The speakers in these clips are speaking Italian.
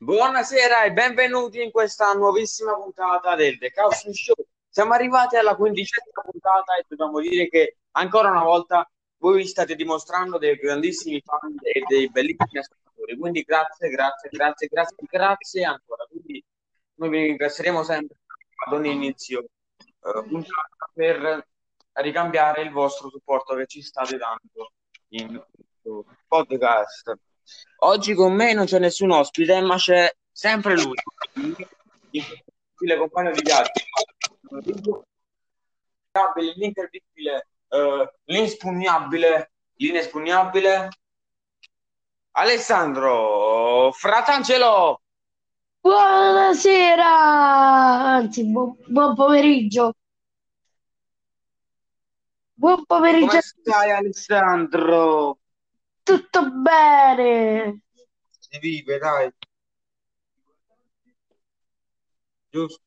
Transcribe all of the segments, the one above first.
Buonasera e benvenuti in questa nuovissima puntata del The Chaos Show. Siamo arrivati alla quindicesima puntata e dobbiamo dire che ancora una volta voi vi state dimostrando dei grandissimi fan e dei bellissimi ascoltatori. Quindi grazie, grazie, grazie, grazie, grazie ancora. Quindi noi vi ringrazieremo sempre ad ogni inizio eh, per ricambiare il vostro supporto che ci state dando in questo podcast. Oggi con me non c'è nessun ospite, ma c'è sempre lui, il compagno di viaggio, l'incredibile, uh, l'inspugnabile, l'inespugnabile Alessandro Fratangelo. Buonasera, anzi buon, buon pomeriggio. Buon pomeriggio. Come stai Alessandro? Tutto bene. Si vive, dai. Giusto?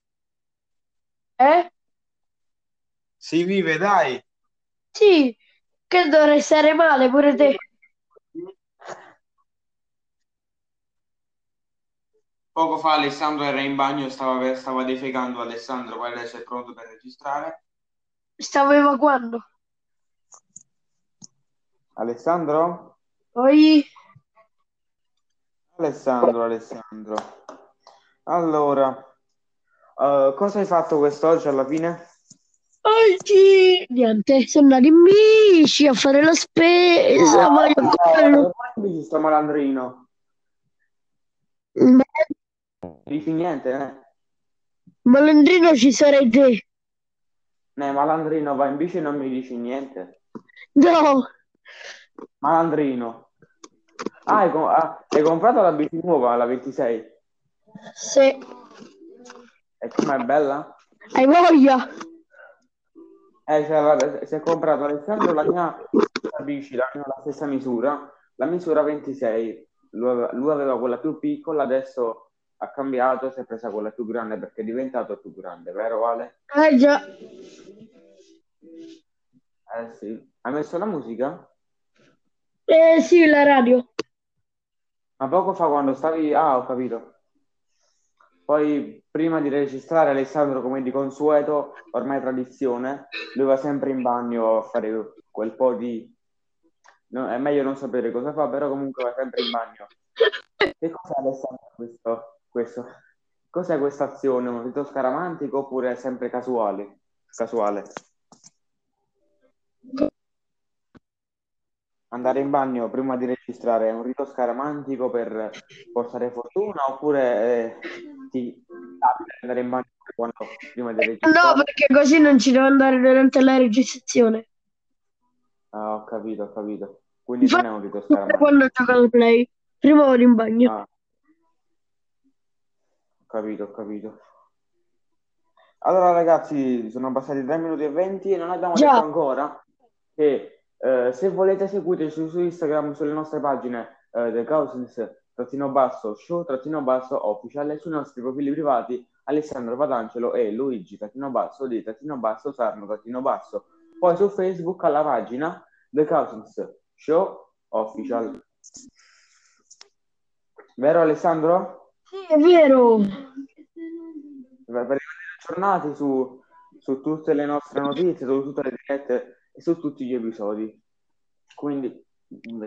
Eh? Si vive, dai. Sì, che dovrei stare male pure te. Poco fa Alessandro era in bagno e stava, stava defecando Alessandro, poi adesso è pronto per registrare. Stavo evacuando. Alessandro? Poi, Alessandro, Alessandro. Allora, uh, cosa hai fatto quest'oggi alla fine? oggi niente, sono andato in bici a fare la spesa. voglio quello. bici sto malandrino. Ma- Dici niente, eh? Malandrino ci sarei te. Ne, malandrino, vai in bici e non mi dici niente. No, Malandrino. Ah, hai, com- ah, hai comprato la bici nuova, la 26? se E com'è bella? hai voglia. Eh, cioè, si è comprato Alessandro la mia la bici, la mia la stessa misura, la misura 26. Lui aveva, lui aveva quella più piccola, adesso ha cambiato, si è presa quella più grande perché è diventato più grande, vero Vale? Eh già, Eh sì. Hai messo la musica? Eh sì, la radio. Ma poco fa quando stavi... Ah, ho capito. Poi, prima di registrare, Alessandro, come di consueto, ormai tradizione, lui va sempre in bagno a fare quel po' di... no, è meglio non sapere cosa fa, però comunque va sempre in bagno. Che cos'è Alessandro questo? questo? Cos'è questa azione? Un rito scaramantico oppure è sempre casuale? Casuale. Andare in bagno prima di registrare è un rito scaramantico per portare fortuna oppure eh, ti capita andare in bagno quando, prima di No, registrare? perché così non ci devo andare durante la registrazione. Ah, ho capito, ho capito. Quindi non è un rito scaramantico. quando gioco al play. Prima vado in bagno. Ah, ho capito, ho capito. Allora ragazzi, sono passati 3 minuti e 20 e non abbiamo Già. detto ancora che eh, se volete seguirci su, Instagram, sulle nostre pagine eh, The Cousins, trattino basso, show, trattino basso, official e sui nostri profili privati Alessandro Patancelo e Luigi, trattino basso, di trattino basso, Sarno, trattino basso. Poi su Facebook alla pagina The Cousins Show Official. Vero Alessandro? Sì, è vero. per per aggiornati su, su tutte le nostre notizie, su tutte le dirette e su tutti gli episodi. Quindi,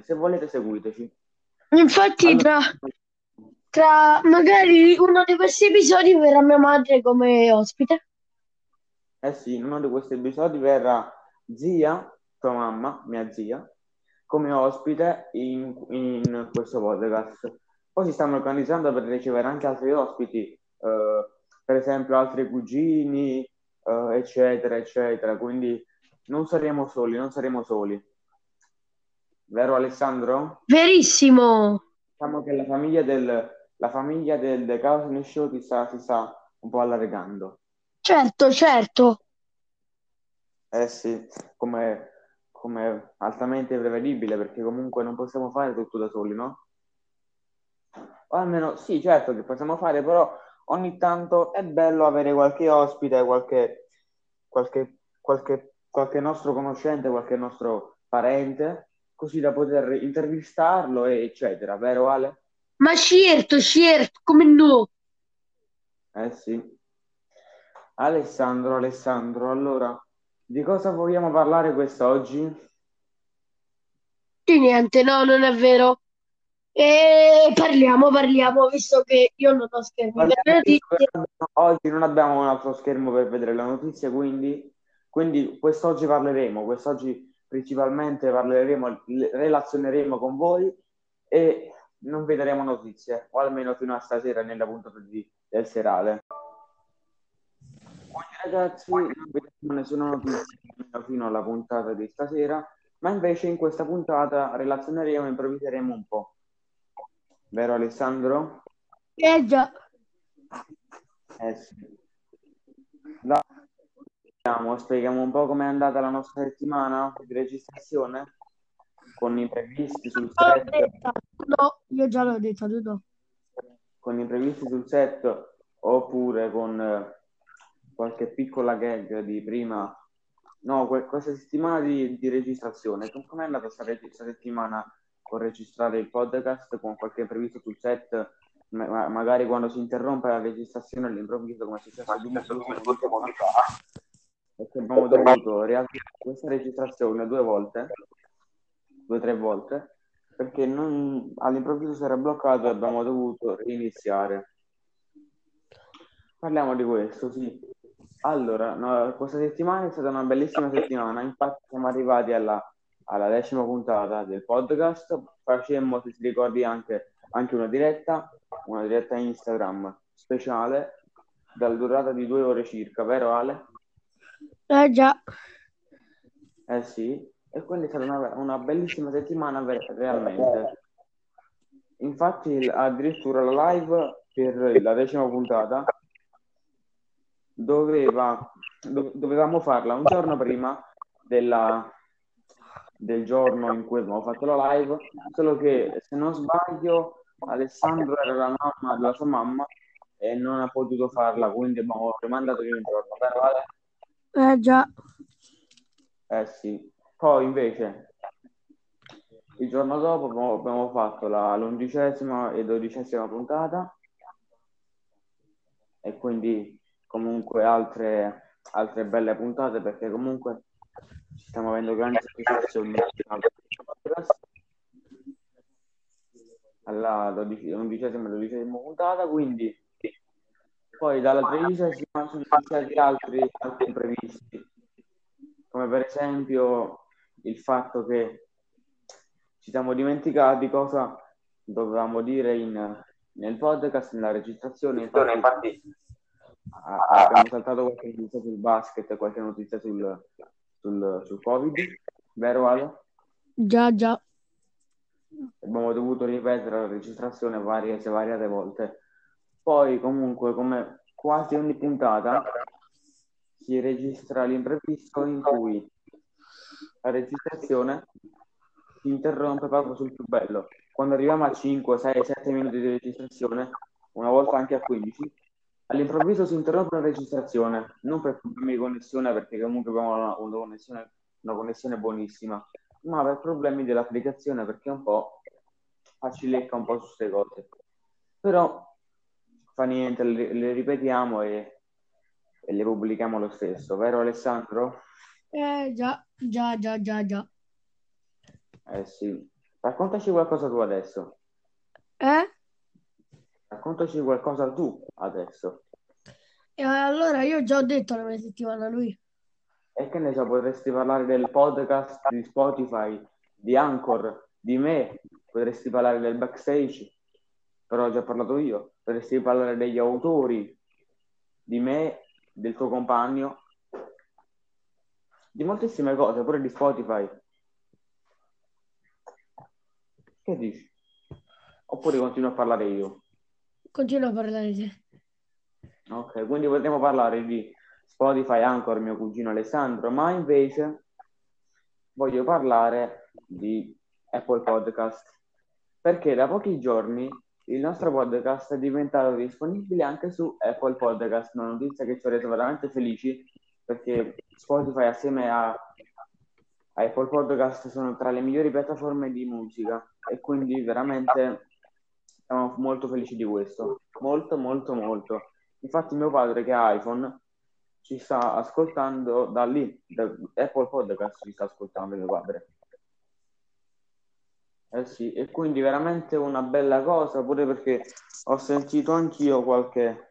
se volete, seguiteci. Infatti, tra, Allora, tra magari uno di questi episodi verrà mia madre come ospite. eh sì, in uno di questi episodi verrà zia, tua mamma, mia zia, come ospite in, in questo podcast. Poi si stanno organizzando per ricevere anche altri ospiti, eh, per esempio altri cugini, eh, eccetera, eccetera. Quindi non saremo soli, non saremo soli. Vero Alessandro? Verissimo. Diciamo che la famiglia del, la famiglia del The Cousin Show si sta, si sta un po' allargando. Certo, certo. Eh sì, come, come altamente prevedibile, perché comunque non possiamo fare tutto da soli, no? O almeno, sì, certo che possiamo fare, però ogni tanto è bello avere qualche ospite, qualche, qualche, qualche, qualche nostro conoscente, qualche nostro parente, così da poter intervistarlo, e eccetera, vero Ale? Ma certo, certo, come no? Eh sì. Alessandro, Alessandro, allora, di cosa vogliamo parlare quest'oggi? Di niente, no, non è vero. E parliamo, parliamo, visto che io non ho notizie. Oggi non abbiamo un altro schermo per vedere le notizie, quindi, quindi quest'oggi parleremo, quest'oggi principalmente parleremo, relazioneremo con voi e non vedremo notizie, o almeno fino a stasera nella puntata di, del serale. Quindi ragazzi, non vedremo nessuna notizia fino alla puntata di stasera, ma invece in questa puntata relazioneremo e improvviseremo un po'. Vero Alessandro? Eh già. Eh sì. Dai, spieghiamo un po' com'è andata la nostra settimana di registrazione con imprevisti sul set. No, io già l'ho detto tutto. Con imprevisti sul set oppure con eh, qualche piccola gag di prima. No, que- questa settimana di, di registrazione. Com'è andata questa, settimana con registrare il podcast con qualche imprevisto sul set? Ma- magari quando si interrompe la registrazione all'improvviso, come è successo minuti fa, perché abbiamo dovuto riavviare questa registrazione due volte, due o tre volte, perché non, all'improvviso si era bloccato e abbiamo dovuto riniziare. Parliamo di questo, sì. Allora, no, questa settimana è stata una bellissima settimana, infatti siamo arrivati alla, alla decima puntata del podcast, facemmo, se ti ricordi, anche, anche una diretta, una diretta Instagram speciale, dalla durata di due ore circa, vero Ale? Eh già. Eh sì, e quindi è stata una, una bellissima settimana realmente. Infatti addirittura la live per la decima puntata doveva, do, dovevamo farla un giorno prima della, del giorno in cui abbiamo fatto la live, solo che se non sbaglio Alessandro era la mamma della sua mamma e non ha potuto farla, quindi abbiamo rimandato di un giorno, Ale? Eh già. Eh sì. Poi invece il giorno dopo abbiamo, fatto la l'undicesima e dodicesima puntata e quindi comunque altre, altre belle puntate perché comunque stiamo avendo grandi soddisfazioni alla undicesima e dodicesima puntata quindi poi dalla tredicesima sono iniziati altri, altri imprevisti come per esempio il fatto che ci siamo dimenticati cosa dovevamo dire in, nel podcast, nella registrazione. Infatti, infatti abbiamo saltato qualche notizia sul basket, qualche notizia sul, sul, sul Covid, vero Ale? Già, già. Abbiamo dovuto ripetere la registrazione varie, svariate volte. Poi comunque come quasi ogni puntata si registra l'imprevisto in cui la registrazione si interrompe proprio sul più bello. Quando arriviamo a 5, 6, 7 minuti di registrazione, una volta anche a 15, all'improvviso si interrompe la registrazione, non per problemi di connessione, perché comunque abbiamo una, una, connessione, una connessione buonissima, ma per problemi dell'applicazione, perché un po' facilecca un po' su queste cose. Però fa niente, le, le ripetiamo e, e, le pubblichiamo lo stesso, vero Alessandro? Eh già, già, già, già, già. Eh sì. Raccontaci qualcosa tu adesso. Eh? Raccontaci qualcosa tu adesso. E allora io già ho detto la mia settimana a lui. E che ne so, potresti parlare del podcast di Spotify, di Anchor, di me, potresti parlare del backstage, però ho già parlato io, potresti parlare degli autori, di me, del tuo compagno, di moltissime cose, pure di Spotify. Che dici? Oppure continuo a parlare io? Continuo a parlare te. Ok, quindi potremmo parlare di Spotify Anchor, mio cugino Alessandro, ma invece voglio parlare di Apple Podcast perché da pochi giorni il nostro podcast è diventato disponibile anche su Apple Podcast, una notizia che ci ha reso veramente felici perché Spotify assieme a, Apple Podcast sono tra le migliori piattaforme di musica e quindi veramente siamo molto felici di questo. Molto, molto, molto. Infatti mio padre che ha iPhone ci sta ascoltando da lì, da Apple Podcast ci sta ascoltando mio padre. Eh sì, e quindi veramente una bella cosa, pure perché ho sentito anch'io qualche,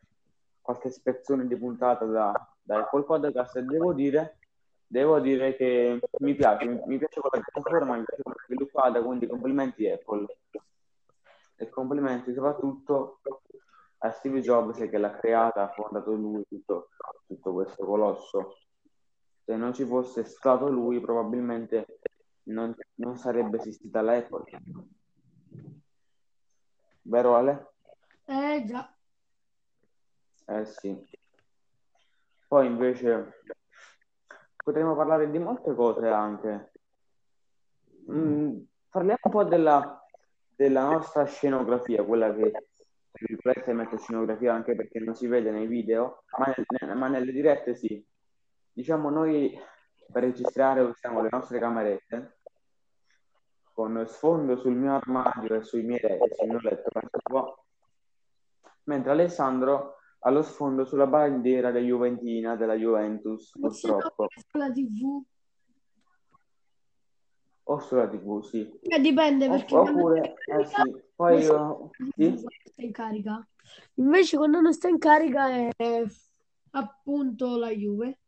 qualche spezzone di puntata da, da Apple Podcast e devo dire, devo dire che mi piace, mi, piace quella piattaforma, mi piace quella sviluppata, quindi complimenti Apple. E complimenti soprattutto a Steve Jobs che l'ha creata, ha fondato lui tutto, tutto questo colosso. Se non ci fosse stato lui, probabilmente non, non sarebbe esistita l'Apple. Vero Ale? Eh già. Eh sì. Poi invece potremmo parlare di molte cose anche. Mm, parliamo un po' della, della nostra scenografia, quella che riflette metto scenografia anche perché non si vede nei video, ma, nel, ma nelle dirette sì. Diciamo noi per registrare usiamo le nostre camerette con sfondo sul mio armadio e sui miei letti, sul mio letto, mentre Alessandro ha lo sfondo sulla bandiera della Juventina, della Juventus, purtroppo. Sulla TV. O sulla TV, sì. Eh, dipende perché Oppure, eh sì, poi io... Sì? in carica. Invece quando non sta in carica è appunto la Juve.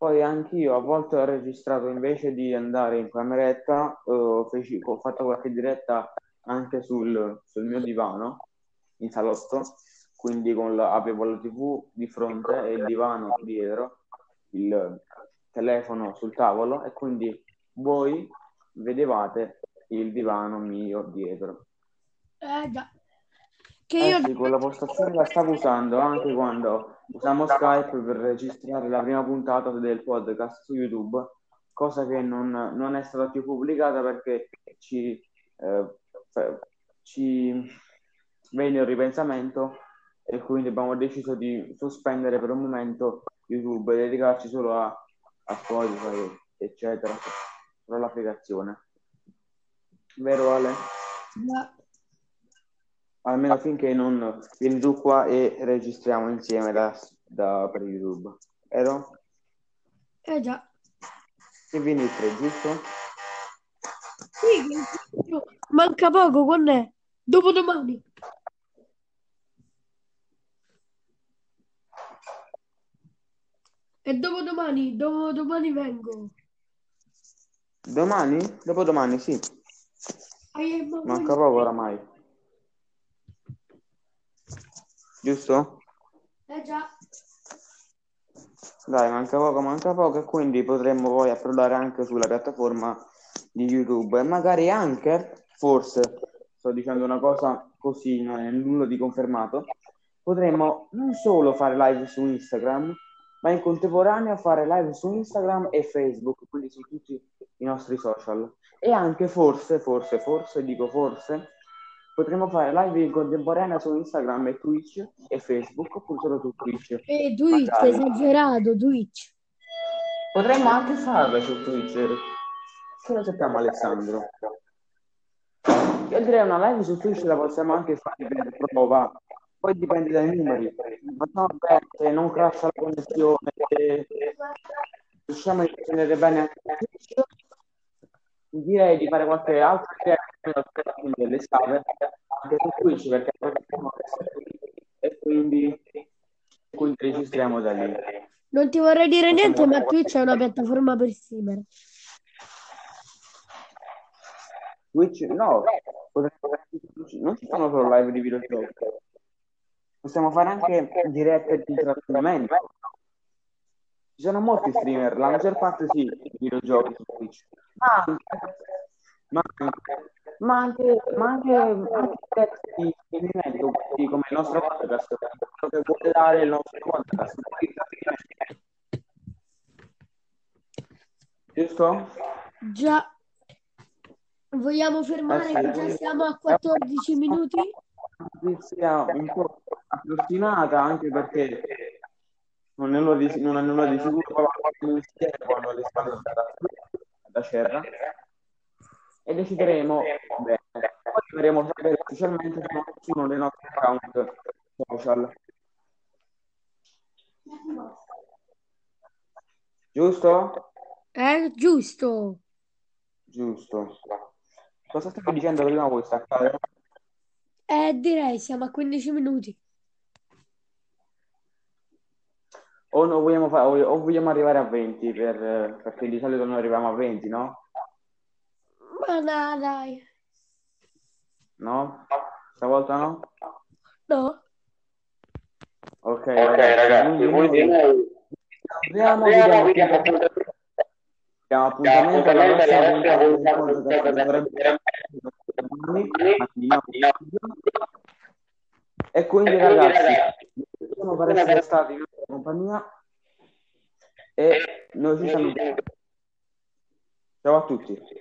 Poi anch'io a volte ho registrato invece di andare in cameretta, eh, feci- ho fatto qualche diretta anche sul, sul mio divano in salotto, quindi con la- avevo la TV di fronte e il divano dietro, il telefono sul tavolo e quindi voi vedevate il divano mio dietro. Eh già. Che Eh io sì, quella postazione la stavo usando anche quando usiamo Skype per registrare la prima puntata del podcast su YouTube, cosa che non, non è stata più pubblicata perché ci, eh, ci venne un ripensamento e quindi abbiamo deciso di sospendere per un momento YouTube e dedicarci solo a, a Spotify, eccetera, solo all'applicazione. Vero Ale? Ma- Almeno finché non vieni tu qua e registriamo insieme da, da- per YouTube. Vero? eh già. E vieni il 3, giusto? Sì, manca poco, quando è? Dopodomani. E dopodomani, dopodomani vengo. Domani? Dopodomani, sì. Manca poco oramai. Giusto? Eh già. Dai, manca poco, manca poco e quindi potremmo poi approdare anche sulla piattaforma di YouTube e magari anche, forse, sto dicendo una cosa così, non è nulla di confermato, potremmo non solo fare live su Instagram, ma in contemporanea fare live su Instagram e Facebook, quindi su tutti i nostri social. E anche forse, forse, forse, dico forse, potremmo fare live in contemporanea su Instagram e Twitch e Facebook, oppure solo su Twitch. E Twitch, Magari. esagerato, Twitch. Potremmo anche farle su Twitter. Che lo sappiamo Alessandro? Io direi una live su Twitch la possiamo anche fare per prova. Poi dipende dai numeri. Facciamo se non crasha la connessione, riusciamo a intendere bene anche Twitch. Direi di fare qualche altra diretta dell'estate anche su Twitch perché e quindi, quindi registriamo da lì. Non ti vorrei dire niente, ma Twitch è una piattaforma per streamer. Twitch no, non ci sono solo live di videogiochi, possiamo fare anche dirette di intrattenimento. Ci sono molti streamer, la maggior parte sì, di videogiochi su Twitch, anche, ma anche, ma anche, ma anche, anche dirette di intrattenimento, quindi come il nostro podcast, quello che vuole dare il nostro podcast. Giusto? Già. Vogliamo fermare che già siamo a 14 minuti? notizia un po' approssimata anche perché non è nulla di, non è nulla di sicuro poi quando insieme quando Alessandro sarà da Serra e decideremo bene. Poi faremo sapere ufficialmente su uno dei nostri account social. Giusto? Eh, giusto. Giusto. Cosa stavi dicendo prima voi staccare? Eh, direi siamo a 15 minuti. O, vogliamo fa- o o vogliamo arrivare a 20 per- perché di solito noi arriviamo a 20, no? Ma no, dai. No? Stavolta no? No? Ok, Ok, ragazzi, quindi noi Abbiamo, abbiamo vi diamo diamo diamo appuntamento alla appuntamento alla prossima prossima puntata. E quindi ragazzi, grazie per essere stati in nostra compagnia e noi ci salutiamo. Ciao a tutti.